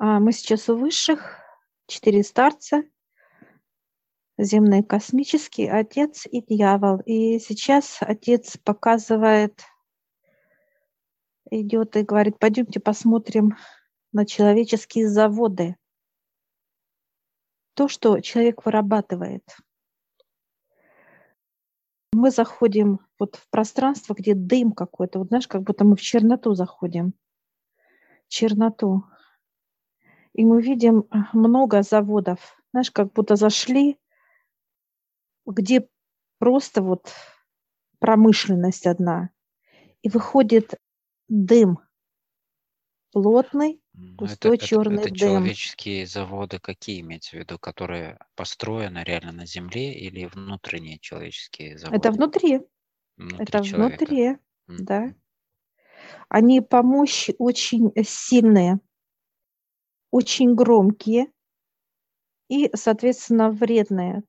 А, Мы сейчас у высших, четыре старца, земные космический, отец и дьявол. И сейчас отец показывает, идет и говорит, пойдемте посмотрим на человеческие заводы. То, что человек вырабатывает. Мы заходим вот в пространство, где дым какой-то, вот знаешь, как будто мы в черноту заходим. Черноту. И мы видим много заводов. Знаешь, как будто зашли, где просто вот промышленность одна. И выходит дым плотный, Ну, Это, густой это, черный это дым. человеческие заводы какие имеется в виду, которые построены реально на Земле или внутренние человеческие Это заводы внутри, внутри это человека? внутри, да. Мгм. Они по мощи очень сильные, очень громкие и, соответственно, вредные.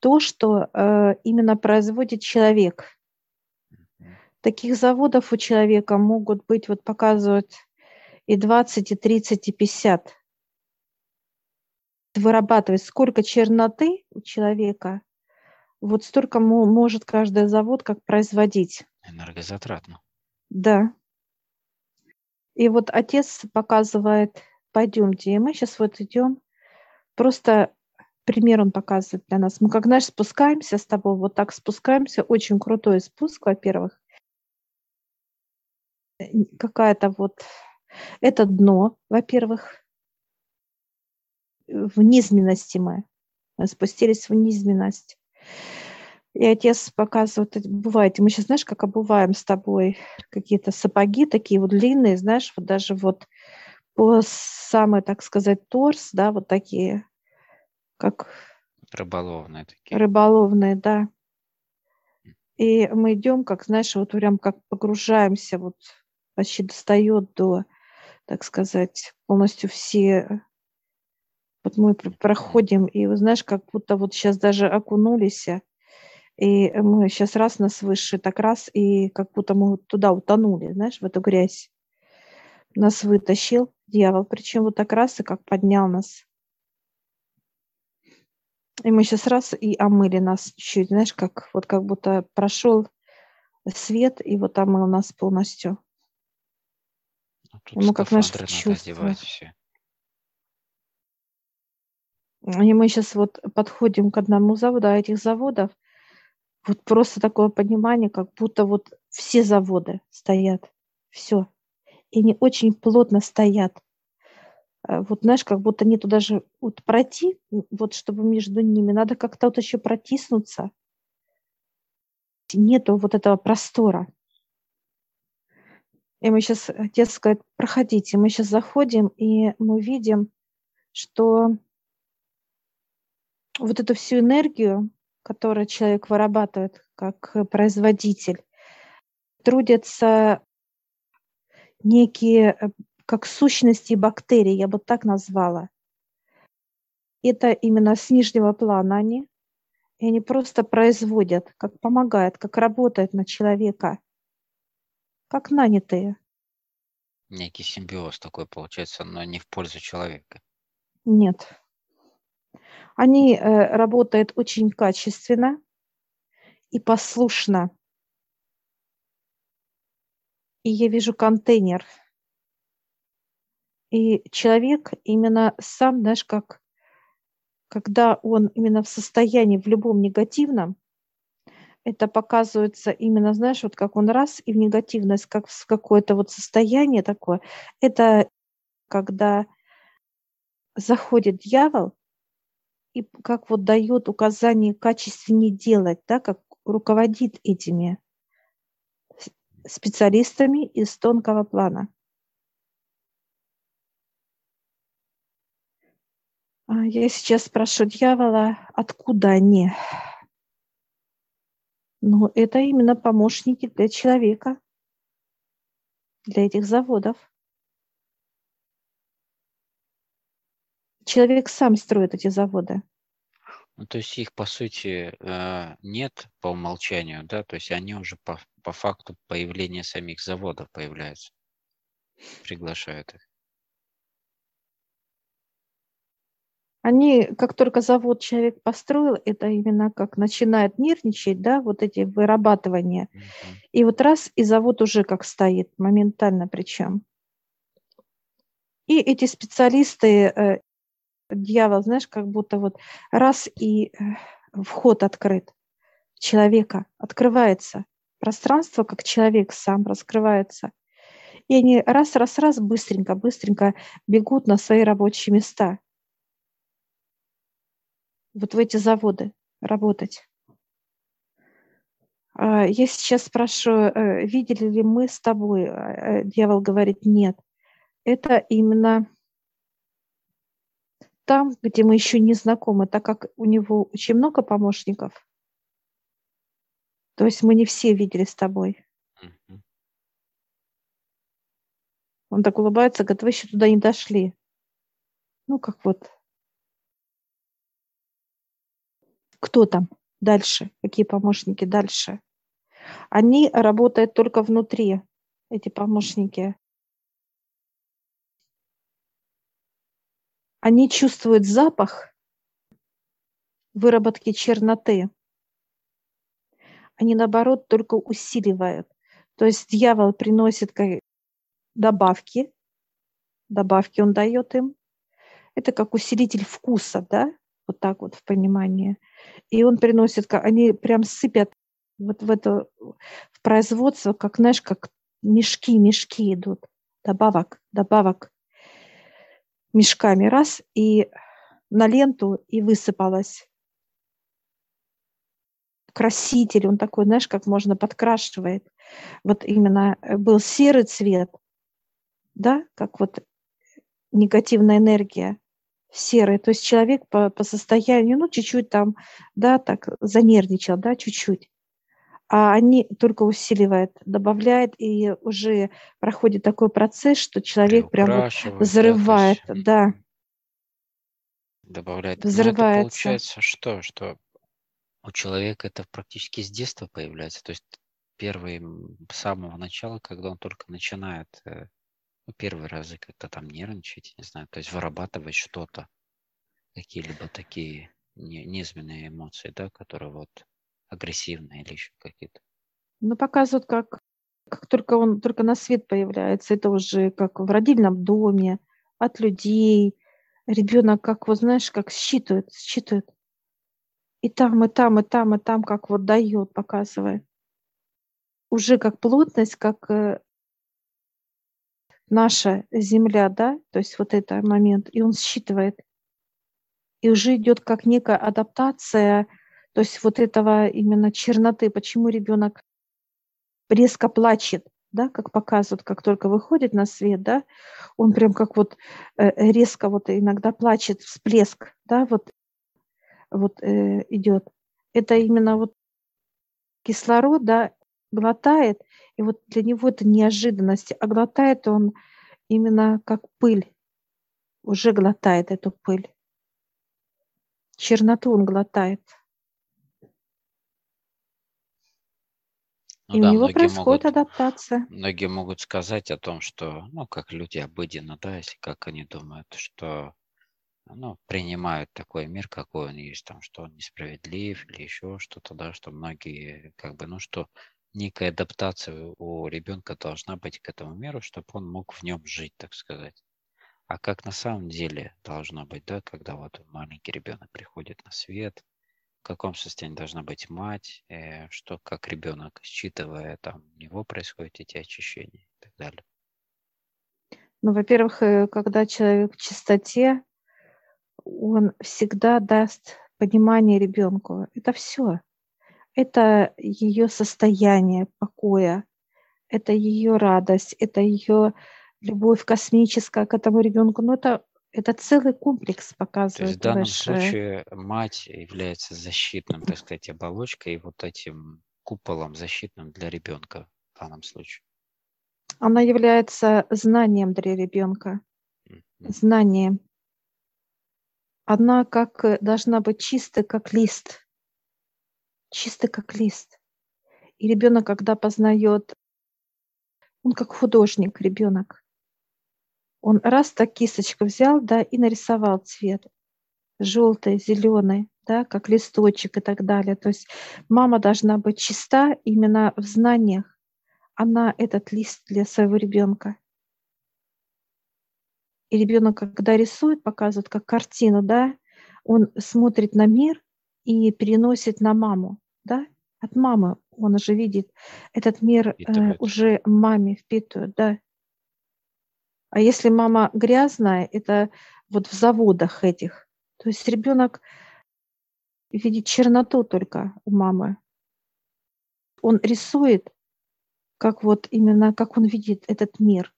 То, что э, именно производит человек. Таких заводов у человека могут быть, вот показывают и 20, и 30, и 50. Вырабатывать сколько черноты у человека, вот столько мо- может каждый завод как производить. Энергозатратно. Да. И вот отец показывает, пойдемте, и мы сейчас вот идем, просто пример он показывает для нас. Мы как, знаешь, спускаемся с тобой, вот так спускаемся, очень крутой спуск, во-первых. Какая-то вот, это дно, во-первых, в низменности мы. Мы спустились в низменность. И отец показывает, бывает, мы сейчас, знаешь, как обуваем с тобой какие-то сапоги такие вот длинные, знаешь, вот даже вот по самый, так сказать, торс, да, вот такие, как Рыболовные такие. рыболовные, да. И мы идем, как, знаешь, вот прям как погружаемся, вот почти достает до, так сказать, полностью все. Вот мы пр- проходим, и, знаешь, как будто вот сейчас даже окунулись, и мы сейчас раз нас выше, так раз, и как будто мы туда утонули, знаешь, в эту грязь. Нас вытащил дьявол, причем вот так раз, и как поднял нас. И мы сейчас раз и омыли нас чуть, знаешь, как вот как будто прошел свет, и вот омыл нас полностью. Ну, И Тут мы как, надо чувство. И мы сейчас вот подходим к одному заводу, а этих заводов вот просто такое понимание, как будто вот все заводы стоят, все. И они очень плотно стоят. Э, Вот знаешь, как будто нету даже вот пройти, вот чтобы между ними, надо как-то вот еще протиснуться. Нету вот этого простора. И мы сейчас, отец сказать, проходите. Мы сейчас заходим, и мы видим, что вот эту всю энергию, которую человек вырабатывает как производитель, трудятся некие э, как сущности бактерий, я бы так назвала. Это именно с нижнего плана они, и они просто производят, как помогают, как работают на человека, как нанятые. Некий симбиоз такой получается, но не в пользу человека. Нет. Они э, работают очень качественно и послушно. И я вижу контейнер. И человек именно сам, знаешь, как когда он именно в состоянии, в любом негативном, это показывается именно, знаешь, вот как он раз и в негативность, как в какое-то вот состояние такое. Это когда заходит дьявол и как вот дает указание качественнее делать, да, как руководит этими специалистами из тонкого плана. А Я сейчас спрошу дьявола, откуда они? Ну, это именно помощники для человека, для этих заводов. Человек сам строит эти заводы. Ну, то есть их, по сути, э, нет по умолчанию, да, то есть они уже по, по факту появления самих заводов появляются, приглашают их. Они, как только завод человек построил, это именно как начинает нервничать, да, вот эти вырабатывания. И вот раз, и завод уже как стоит, моментально причем. И эти специалисты, э, дьявол, знаешь, как будто вот раз и э, вход открыт человека, открывается. Пространство, как человек сам раскрывается. И они раз-раз-раз быстренько, быстренько бегут на свои рабочие места – вот в эти заводы работать. А, я сейчас спрашиваю, э, видели ли мы с тобой? Э, дьявол говорит, нет. Это именно там, где мы еще не знакомы, так как у него очень много помощников. То есть мы не все видели с тобой. Он так улыбается, говорит, вы еще туда не дошли. Ну, как вот Кто там дальше? Какие помощники дальше? Они работают только внутри, эти помощники. Они чувствуют запах выработки черноты. Они, наоборот, только усиливают. То есть дьявол приносит добавки, добавки он дает им. Это как усилитель вкуса, да, вот так вот в понимании. И он приносит, они прям сыпят вот в это в производство, как, знаешь, как мешки, мешки идут, добавок, добавок мешками раз и на ленту и высыпалось. Краситель, он такой, знаешь, как можно подкрашивает. Вот именно э, был серый цвет, да, как вот негативная энергия серый, то есть человек по, по состоянию, ну, чуть-чуть там, да, так занервничал, да, чуть-чуть. А они только усиливают, добавляют, и уже проходит такой процесс, что человек прям вот взрывает, да, да. Добавляет. Взрывается. Ну, это получается что? Что у человека это практически с детства появляется, то есть первый, с самого начала, когда он только начинает э, ну, первые разы как-то там нервничать, не знаю, то есть вырабатывать что-то, какие-либо такие не, низменные эмоции, да, которые вот агрессивные или еще какие-то. Ну, показывают, как, как только он только на свет появляется, это уже как в родильном доме, от людей, ребенок как, вот знаешь, как считывает, считывает. И там, и там, и там, и там, как вот дает, показывает. Уже как плотность, как э, наша Земля, да, то есть вот этот момент, и он считывает. И уже идет как некая адаптация, то есть вот этого именно черноты, почему ребенок резко плачет, да, как показывают, как только выходит на свет, да, он прям как вот э, резко вот иногда плачет, всплеск, да, вот, вот э, идет. Это именно вот кислород, да, глотает, и вот для него это неожиданность, а глотает он именно как пыль, уже глотает эту пыль. Черноту он глотает. Ну, и да, у него происходит могут, адаптация. Многие могут сказать о том, что, ну, как люди обыденно, да, если как они думают, что ну, принимают такой мир, какой он есть, там, что он несправедлив или еще что-то, да, что многие, как бы, ну, что некая адаптация у ребенка должна быть к этому миру, чтобы он мог в нем жить, так сказать. А как на самом деле должно быть, да, когда вот маленький ребенок приходит на свет, в каком состоянии должна быть мать, э, что как ребенок, считывая там, у него происходят эти очищения и так далее. Ну, во-первых, э, когда человек в чистоте, он всегда даст понимание ребенку. Это все это ее состояние покоя, это ее радость, это ее любовь космическая к этому ребенку. Но это, это целый комплекс показывает. То есть в данном ваше... случае мать является защитным, так сказать, оболочкой и вот этим куполом защитным для ребенка в данном случае. Она является знанием для ребенка. Mm-hmm. Знанием. Она как должна быть чистой, как лист чисто как лист. И ребенок, когда познает, он как художник, ребенок. Он раз так кисточку взял, да, и нарисовал цвет. желтой, зеленой, да, как листочек и так далее. То есть мама должна быть чиста именно в знаниях. Она этот лист для своего ребенка. И ребенок, когда рисует, показывает как картину, да, он смотрит на мир и переносит на маму, да, от мамы он уже видит этот мир э, уже маме впитывает, да. А если мама грязная, это вот в заводах этих, то есть ребенок видит черноту только у мамы. Он рисует, как вот именно, как он видит этот мир.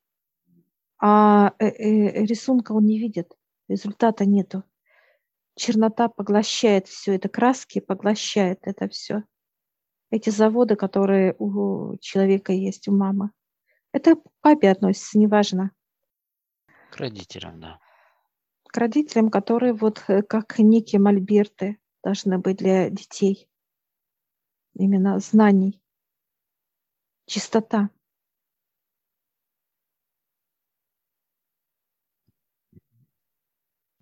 А э, э, рисунка он не видит, результата нету. Чернота поглощает все это, краски поглощает это все. Эти заводы, которые у человека есть, у мамы. Это к папе относится, неважно. К родителям, да. К родителям, которые вот э, как некие мольберты должны быть для детей. Именно знаний. Чистота.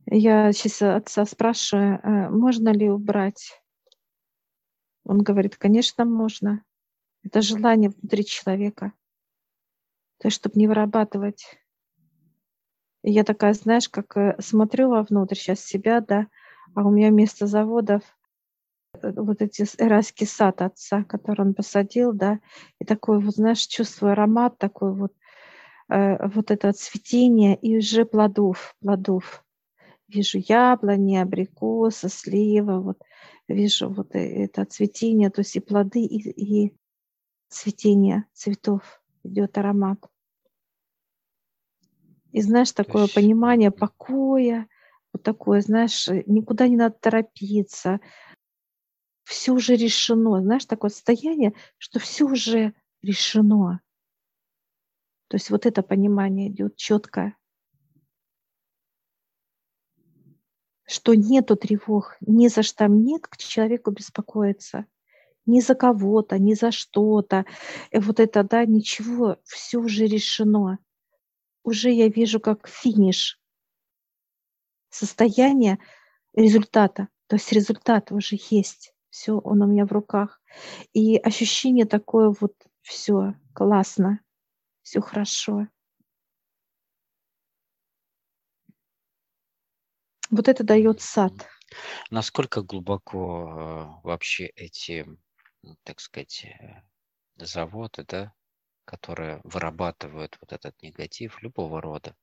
Я сейчас отца спрашиваю, э, можно ли убрать? Он говорит, конечно, можно. Это желание внутри человека. То есть, чтобы не вырабатывать. Я такая, знаешь, как э, смотрю вовнутрь сейчас себя, да, а у меня вместо заводов э, вот эти эрайский сад отца, который он посадил, да, и такой вот, знаешь, чувствую аромат такой вот, э, вот это цветение и уже плодов, плодов. Вижу яблони, абрикосы, слива, вот вижу вот это цветение, то есть и плоды, и, и цветение цветов, идет аромат. И знаешь, такое есть... понимание покоя, вот такое, знаешь, никуда не надо торопиться, все уже решено, знаешь, такое состояние, что все уже решено. То есть вот это понимание идет четкое. что нету тревог, ни за что нет к человеку беспокоиться, ни за кого-то, ни за что-то. И вот это, да, ничего, все уже решено. Уже я вижу как финиш состояние результата. То есть результат уже есть. Все, он у меня в руках. И ощущение такое вот, все классно, все хорошо. Вот это дает сад. Насколько глубоко э, вообще эти, так сказать, э, заводы, да, которые вырабатывают вот этот негатив любого рода,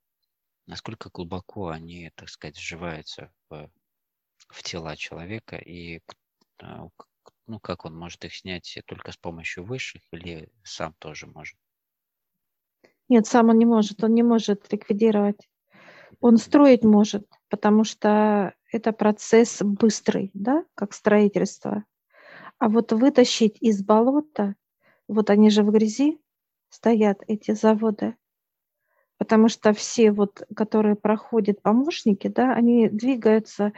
насколько глубоко они, так сказать, сживаются в, в тела человека и э, ну, как он может их снять только с помощью высших или сам тоже может? Нет, сам он не может, он не может ликвидировать. Он строить может, потому что это процесс быстрый, да, как строительство. А вот вытащить из болота, вот они же в грязи стоят, эти заводы, потому что все вот, которые проходят помощники, да, они двигаются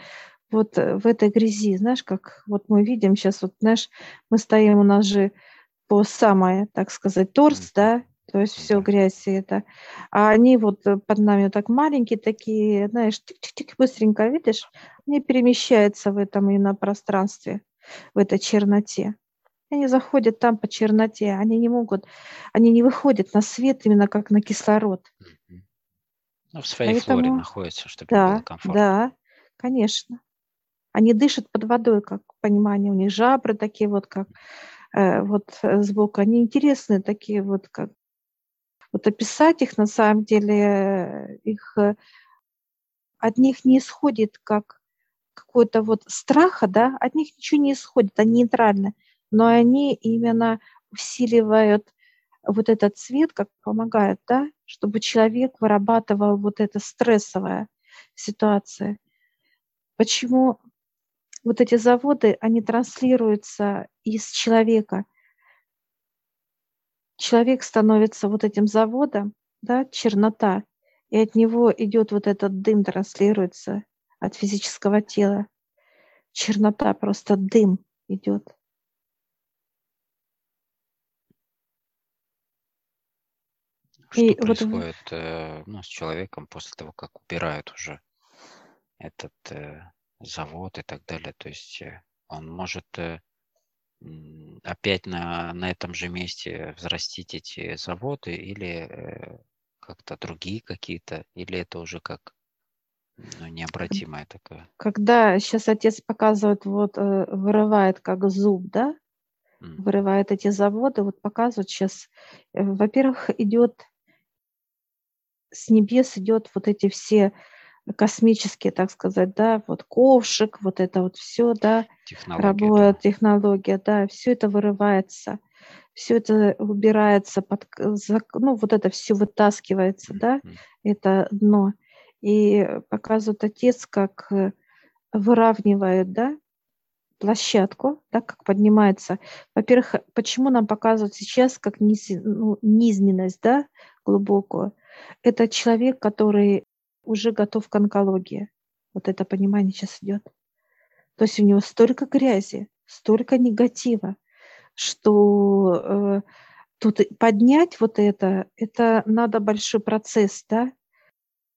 вот в этой грязи, знаешь, как вот мы видим сейчас, вот, знаешь, мы стоим, у нас же по самое, так сказать, торс, да, то есть все грязь и это. А они вот э, под нами вот так маленькие такие, знаешь, тик-тик-тик, быстренько, видишь, они перемещаются в этом и на пространстве, в этой черноте. Они заходят там по черноте, они не могут, они не выходят на свет именно как на кислород. Ну, в своей Поэтому, флоре находятся, чтобы да, было комфортно. Да, конечно. Они дышат под водой, как понимание, у них жабры такие вот, как э, вот э, сбоку. Они интересные такие вот, как вот описать их, на самом деле, их э, от них не исходит как какой-то вот страха, да, от них ничего не исходит, они нейтральны, но они именно усиливают вот этот цвет, как помогают, да, чтобы человек вырабатывал вот это стрессовая ситуация. Почему вот эти заводы, они транслируются из человека – человек становится вот этим заводом, да, чернота, и от него идет вот этот дым, транслируется от физического тела. Чернота, просто дым идет. Что и происходит вот... э, ну, с человеком после того, как убирают уже этот э, завод и так далее. То есть э, он может э, опять на, на этом же месте взрастить эти заводы или как-то другие какие-то, или это уже как ну, необратимое такое? Когда сейчас отец показывает, вот вырывает как зуб, да, вырывает эти заводы, вот показывают сейчас, во-первых, идет с небес идет вот эти все космические, так сказать, да, вот ковшик, вот это вот все, да, технология, работа, да. технология, да, все это вырывается, все это убирается, под, ну, вот это все вытаскивается, mm-hmm. да, это дно. И показывает отец, как э, выравнивает, да, площадку, да, как поднимается. Во-первых, почему нам показывают сейчас как низ, ну, низменность, да, глубокую? Это человек, который уже готов к онкологии. Вот это понимание сейчас идет. То есть у него столько грязи, столько негатива, что э, тут поднять вот это, это надо большой процесс, да?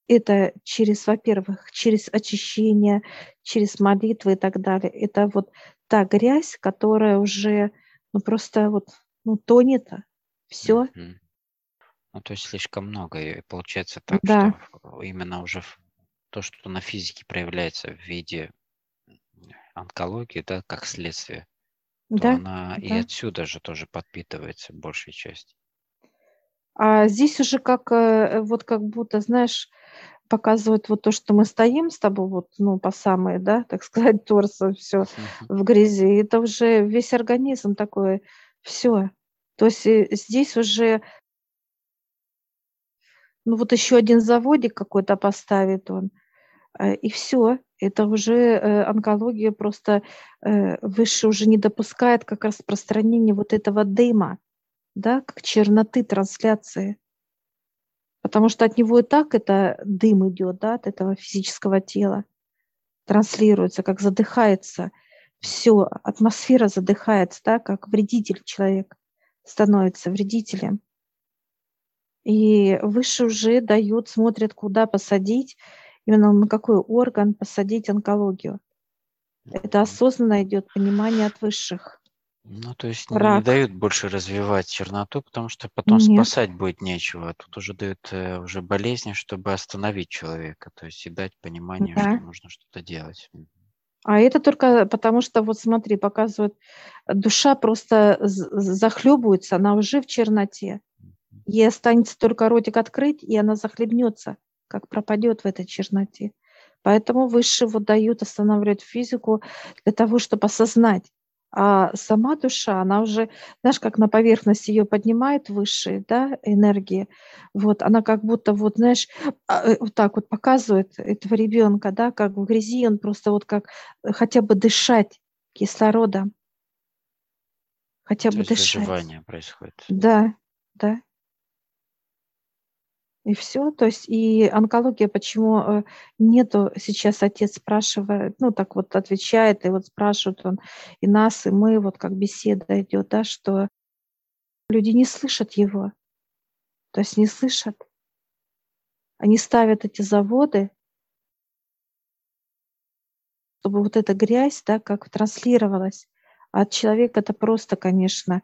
Это через, во-первых, через очищение, через молитвы и так далее. Это вот та грязь, которая уже ну, просто вот ну, тонет. Все. Mm-hmm. Ну, то есть слишком много. И получается так, Да. что именно уже то, что на физике проявляется в виде онкологии, да, как следствие, то Да, она и отсюда же тоже подпитывается большей частью. А здесь уже как, э, вот как будто, знаешь, показывают вот то, что мы стоим с тобой, вот, ну, по самой, да, так сказать, торсом все в грязи. Это уже весь организм такой, все. То есть э, здесь уже ну вот еще один заводик какой-то поставит он, э, и все. Это уже э, онкология просто э, выше уже не допускает как распространение вот этого дыма, да, как черноты трансляции. Потому что от него и так это дым идет, да, от этого физического тела. Транслируется, как задыхается. Все, атмосфера задыхается, да, как вредитель человек становится вредителем. И выше уже дают, смотрят, куда посадить, именно на какой орган посадить онкологию. Это осознанно идет понимание от высших. Ну, то есть Рак. не дают больше развивать черноту, потому что потом Нет. спасать будет нечего. Тут уже дают э, уже болезни, чтобы остановить человека, то есть и дать понимание, да. что нужно что-то делать. А это только потому, что, вот смотри, показывают, душа просто захлебывается, она уже в черноте. Ей останется только ротик открыть, и она захлебнется, как пропадет в этой черноте. Поэтому высшие вот дают, останавливают физику для того, чтобы осознать. А сама душа, она уже, знаешь, как на поверхность ее поднимает высшие да, энергии, вот она как будто, вот знаешь, а, э, вот так вот показывает этого ребенка, да, как в грязи, он просто вот как э, хотя бы дышать кислородом, хотя То бы дышать. происходит. Да, да. И все, То есть и онкология, почему э, нету сейчас, отец спрашивает, ну так вот отвечает, и вот спрашивают он и нас, и мы, вот как беседа идет, да, что люди не слышат его. То есть не слышат. Они ставят эти заводы, чтобы вот эта грязь, да, как транслировалась. А от человека это просто, конечно,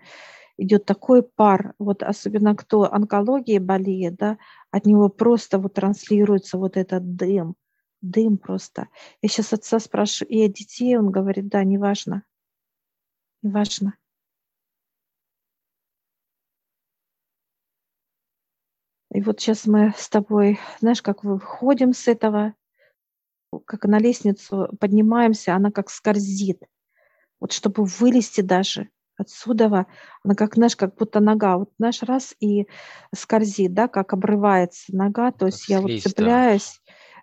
идет такой пар, вот особенно кто онкологией болеет, да, от него просто вот транслируется вот этот дым, дым просто. Я сейчас отца спрашиваю, и о детей, он говорит, да, неважно, неважно. И вот сейчас мы с тобой, знаешь, как выходим с этого, как на лестницу поднимаемся, она как скользит. Вот чтобы вылезти даже, отсюда она как, знаешь, как будто нога, вот знаешь, раз и скользит, да, как обрывается нога, то есть я вот цепляюсь,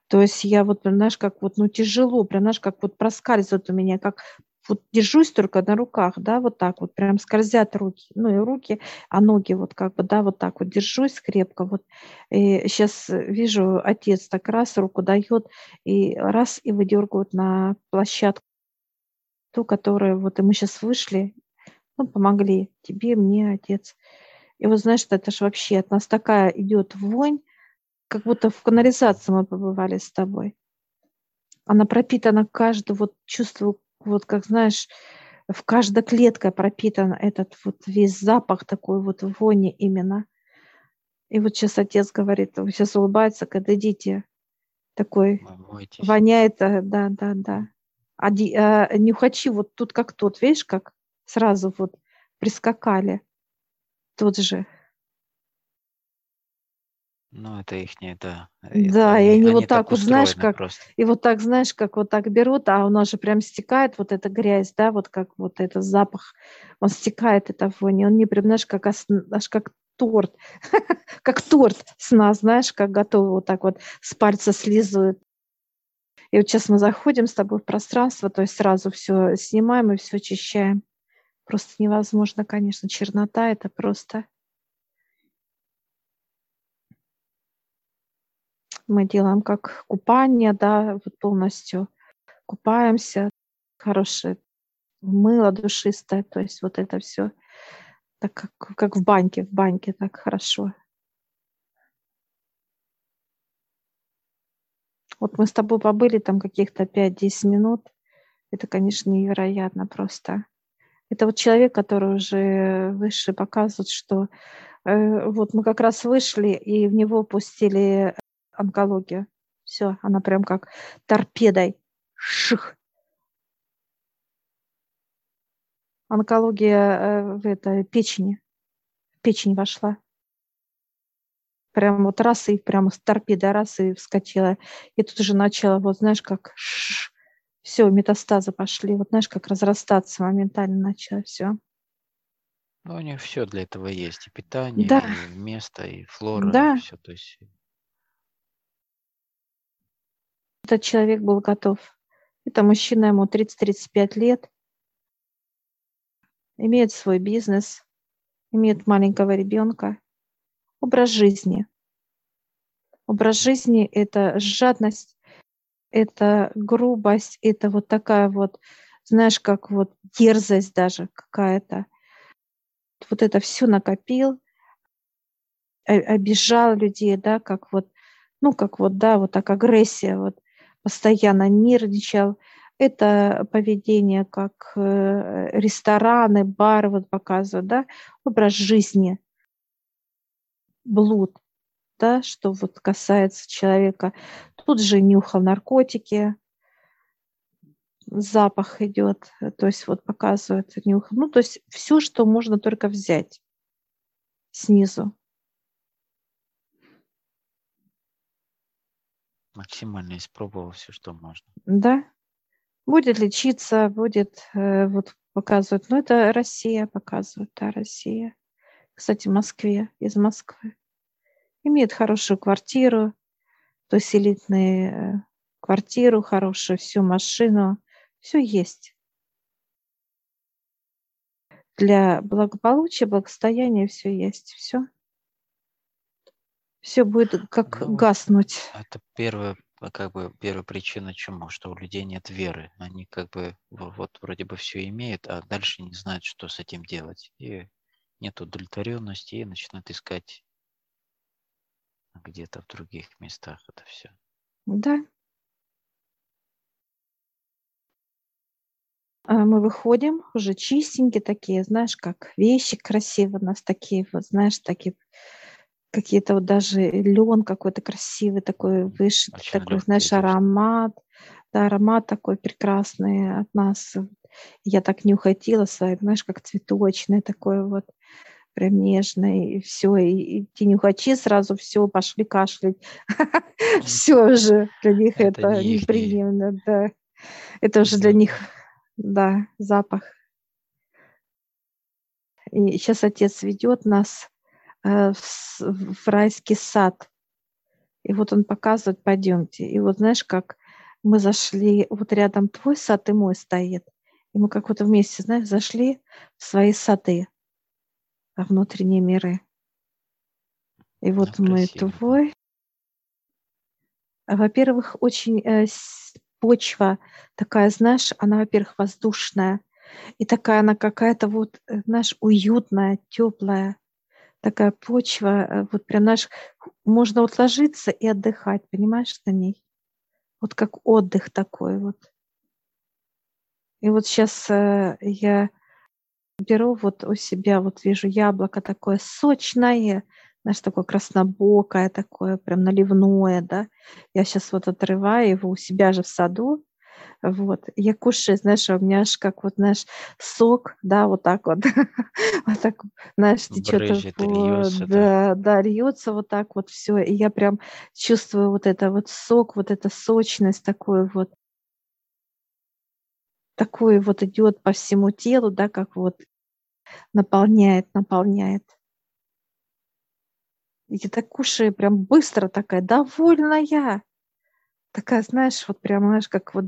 то есть я вот, знаешь, как вот, ну, тяжело, прям, знаешь, как вот проскальзывает у меня, как вот держусь только на руках, да, вот так вот, прям скользят руки, ну и руки, а ноги вот как бы, да, вот так вот держусь крепко, вот. И сейчас вижу, отец так раз руку дает, и раз и выдергивают на площадку ту, которая вот и мы сейчас вышли, ну, помогли тебе, мне, отец. И вот знаешь, это же вообще от нас такая идет вонь, как будто в канализации мы побывали с тобой. Она пропитана каждую вот чувство, вот как знаешь, в каждой клетке пропитан этот вот весь запах такой вот вони именно. И вот сейчас отец говорит, сейчас улыбается, когда идите, такой Мойтесь. воняет, э, да, да, да. А, а нюхачи вот тут как тот, видишь, как сразу вот прискакали. Тот же. Ну, это их не, да. Да, и они вот так вот, знаешь, как- просто. И вот так, знаешь, как вот так берут, а у нас же прям стекает вот эта грязь, да, вот как вот этот запах, он стекает, эта вонь, и он не прям, знаешь, как аж как торт, как торт с нас, знаешь, как готовы вот так вот с пальца слизывают. И вот сейчас мы заходим с тобой в пространство, то есть сразу все снимаем и все очищаем. Просто невозможно, конечно, чернота это просто. Мы делаем как купание, да, вот полностью купаемся, хорошее мыло душистое, то есть вот это все так как, как в баньке, в баньке так хорошо. Вот мы с тобой побыли там каких-то 5-10 минут. Это, конечно, невероятно просто. Это вот человек, который уже выше показывает, что э, вот мы как раз вышли, и в него пустили онкологию. Все, она прям как торпедой. Ших. Онкология э, в это, печени. Печень вошла. Прям вот раз и прямо с торпедой раз и вскочила. И тут уже начала, вот знаешь, как все, метастазы пошли. Вот знаешь, как разрастаться моментально начало все. Ну, у них все для этого есть. И питание, Да. и место, и флора, Да. и все. То есть Этот человек был готов. Это мужчина, ему 30-35 лет, имеет свой бизнес, имеет маленького ребенка. Образ жизни. Образ жизни – это жадность, это грубость, это вот такая вот, знаешь, как вот дерзость даже какая-то. Вот это все накопил, обижал людей, да, как вот, ну, как вот, да, вот так агрессия, вот постоянно нервничал. Это поведение, как э, рестораны, бары вот показывают, да, образ жизни, блуд, да, что вот касается человека. Тут же нюхал наркотики, запах идет, то есть вот показывает нюх. Ну, то есть все, что можно только взять снизу. максимально испробовал все, что можно. Да. Будет лечиться, будет э, вот показывают. Ну, это Россия показывает, да, Россия. Кстати, в Москве, из Москвы. Имеет хорошую квартиру, то есть элитную э, квартиру хорошую, всю машину. Все есть. Для благополучия, благостояния все есть. Все. Все будет как Ну, гаснуть. Это первая, как бы, первая причина чему, что у людей нет веры. Они как бы во- вот вроде бы все имеют, а дальше не знают, что с этим делать. И нет удовлетворенности, и начинают искать где-то в других местах это все. Да. А Мы выходим уже чистенькие такие, знаешь, как вещи красивые у нас такие, вот знаешь, такие какие-то вот даже лен какой-то красивый такой Очень такой, легкие знаешь, аромат, да, аромат такой прекрасный от нас. Я так нюхатила своим, знаешь, как цветочный такой вот, прям нежный, и все, и, и нюхачи сразу все пошли кашлять. Все уже для них Это неприемлемо, да. Это уже для них, да, запах. И сейчас отец ведет нас э, в, в райский сад. И вот он показывает, пойдемте. И вот знаешь, как мы зашли, вот рядом твой сад и мой стоит. И мы как вот вместе, знаешь, зашли в свои сады, внутренние миры. И вот Ну, мы красиво. твой. А, Во-первых, очень э, почва такая, знаешь, она, во-первых, воздушная. И такая она какая-то вот, э, знаешь, уютная, теплая. Такая почва, э, вот прям, знаешь, можно вот ложиться и отдыхать, понимаешь, на ней. вот как отдых такой вот. И вот сейчас э, я беру вот у себя, вот вижу яблоко такое сочное, знаешь, такое краснобокое, такое прям наливное, да. Я сейчас вот отрываю его у себя же в саду, вот. Я кушаю, знаешь, у меня аж как вот, знаешь, сок, да, вот так вот, вот так, знаешь, течет, да, да, льется вот так вот все, и я прям чувствую вот это вот сок, вот эта сочность такую вот, такую вот идет по всему телу, да, как вот наполняет, наполняет. И я так кушаю прям быстро такая, довольная. Такая, знаешь, вот прям, знаешь, как вот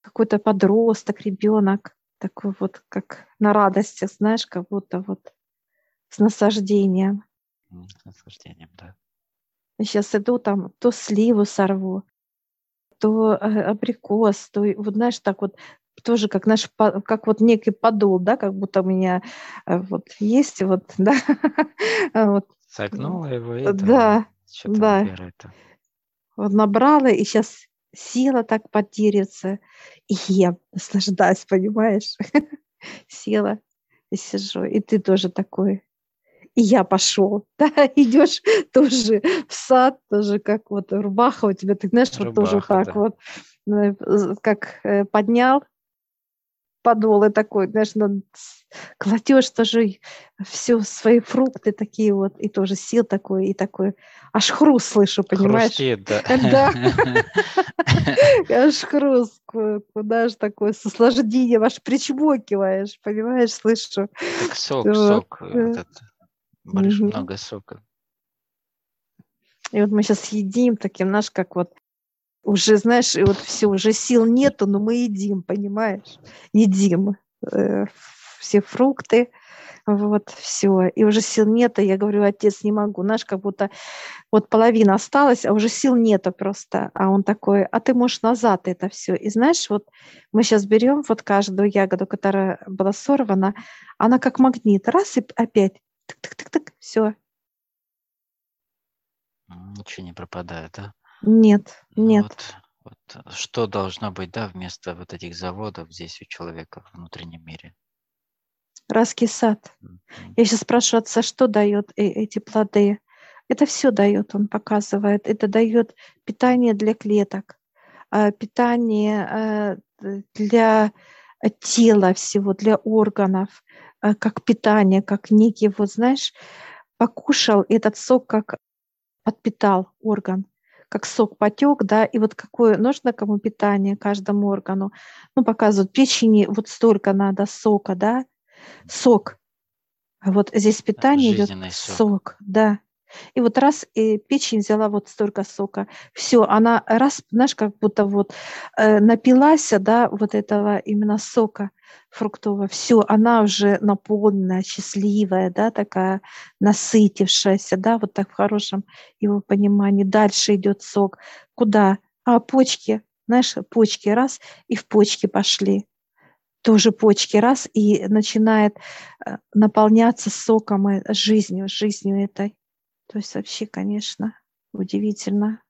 какой-то подросток, ребенок, такой вот, как на радости, знаешь, как будто вот с наслаждением. С наслаждением, да. Сейчас иду там, то сливу сорву, то э, абрикос, то вот знаешь, так вот тоже как наш, как вот некий подол, да, как будто у меня э, вот есть вот, да. вот. Согнула его и да, да. Вот набрала и сейчас села так под деревце и ем, наслаждаюсь, понимаешь? села и сижу, и ты тоже такой. И я пошел, да, идешь тоже в сад, тоже как вот рубаха у тебя, ты знаешь, рубаха, вот тоже так да. вот, э, как э, поднял подолы такой, знаешь, кладешь тоже все свои фрукты такие вот, и тоже сил такой, и такой, аж хруст слышу, понимаешь? Хрустит, да. Да. Аж хруст, куда же такое, с наслаждением аж причмокиваешь, понимаешь, слышу. Как сок, этот, много сока. И вот мы сейчас едим таким, наш, как вот уже, знаешь, и вот все, уже сил нету, но мы едим, понимаешь? Едим э, все фрукты, вот, все. И уже сил нету, я говорю, отец, не могу. Знаешь, как будто вот половина осталась, а уже сил нету просто. А он такой, а ты можешь назад это все. И знаешь, вот мы сейчас берем вот каждую ягоду, которая была сорвана, она как магнит, раз и опять, тык-тык-тык-тык, все. Ничего не пропадает, да? Нет, нет. Вот, вот что должно быть, да, вместо вот этих заводов здесь у человека в внутреннем мире? Райский сад. Я сейчас спрашиваю отца, что дает э эти плоды. Это все дает, он показывает. Это дает питание для клеток, а, питание э, для тела всего, для органов, э, как питание, как некий, вот знаешь, покушал этот сок, как подпитал орган как сок потек, да, и вот какое нужно кому питание каждому органу. Ну, показывают, печени вот столько надо сока, да, сок. А вот здесь питание идет сок. сок, да. И вот раз и печень взяла вот столько сока, все, она раз, знаешь, как будто вот э, напилась, да, вот этого именно сока фруктового, все, она уже наполненная, счастливая, да, такая насытившаяся, да, вот так в хорошем его понимании. Дальше идет сок. Куда? А почки, знаешь, почки раз, и в почки пошли тоже почки раз и начинает э, наполняться соком э, жизнью, жизнью этой. То есть вообще, конечно, удивительно.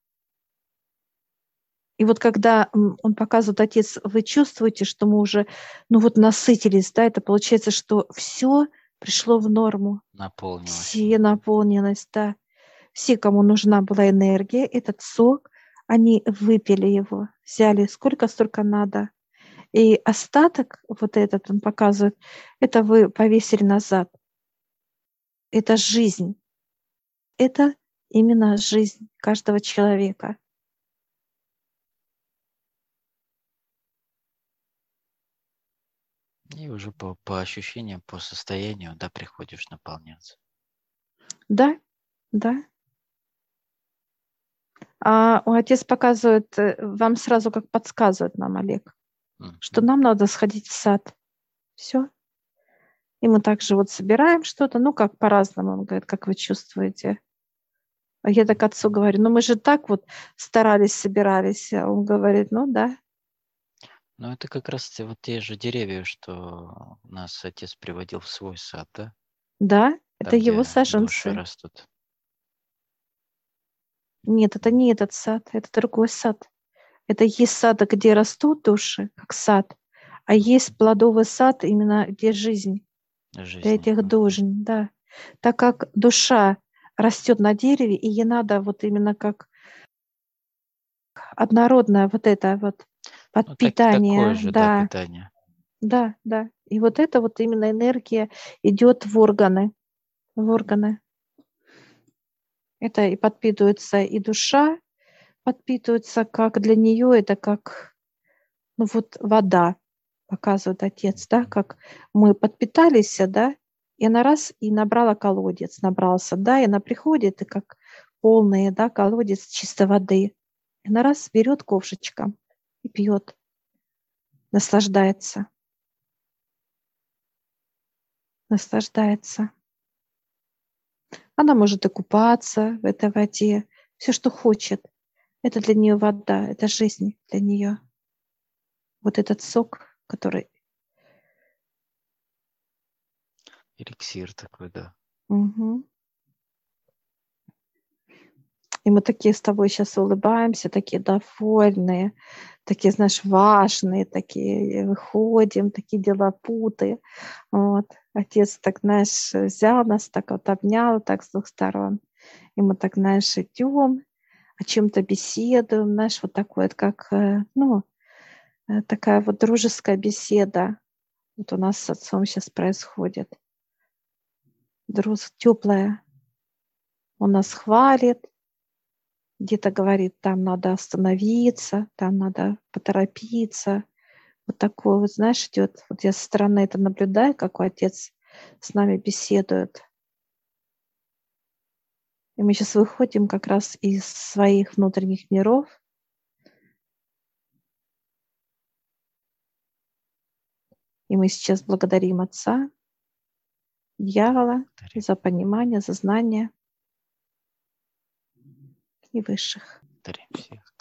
И вот когда он показывает, отец, вы чувствуете, что мы уже, ну вот насытились, да, это получается, что все пришло в норму. Наполнилось. Все наполнилось, да. Все, кому нужна была энергия, этот сок, они выпили его, взяли сколько, столько надо. И остаток, вот этот он показывает, это вы повесили назад. Это жизнь это именно жизнь каждого человека. И уже по, по ощущениям, по состоянию, да, приходишь наполняться. Да, да. А отец показывает, э, вам сразу как подсказывает нам, Олег, mm-hmm. что нам надо сходить в сад. Все. И мы также вот собираем что-то, ну, как по-разному, он говорит, как вы чувствуете. А я так отцу говорю, ну мы же так вот старались, собирались. А он говорит, ну да. Ну это как раз вот те же деревья, что нас отец приводил в свой сад, да? Да, Там, это его саженцы. растут. Нет, это не этот сад, это другой сад. Это есть сад, где растут души, как сад, а есть плодовый сад, именно где жизнь. Жизнь. Для этих душ, да. Так как душа растет на дереве, и ей надо вот именно как однородное вот это вот подпитание. Ну, так, же, да. да, питание. Да, да. И вот это вот именно энергия идет в органы, в органы. Это и подпитывается и душа, подпитывается, как для нее это как, ну вот вода, показывает отец, да, как мы подпитались, да, и она раз и набрала колодец, набрался, да, и она приходит, и как полный, да, колодец чистой воды. И она раз берет ковшечком и пьет, наслаждается. Наслаждается. Она может и купаться в этой воде, все, что хочет. Это для нее вода, это жизнь для нее. Вот этот сок, который... Эликсир такой, да. Угу. И мы такие с тобой сейчас улыбаемся, такие довольные, такие, знаешь, важные, такие выходим, такие дела путы. Вот. Отец так, знаешь, взял нас, так вот обнял, так с двух сторон. И мы так, знаешь, идем, о чем-то беседуем, знаешь, вот такое, вот как, э, ну, такая вот дружеская беседа. Вот у нас с отцом сейчас происходит. Друз теплая. Он нас хвалит, где-то говорит, там надо остановиться, там надо поторопиться. Вот такое вот, знаешь, идет. Вот я со стороны это наблюдаю, как отец с нами беседует. И мы сейчас выходим как раз из своих внутренних миров. И мы сейчас благодарим Отца, дьявола за понимание, за знание и высших. Благодарим всех.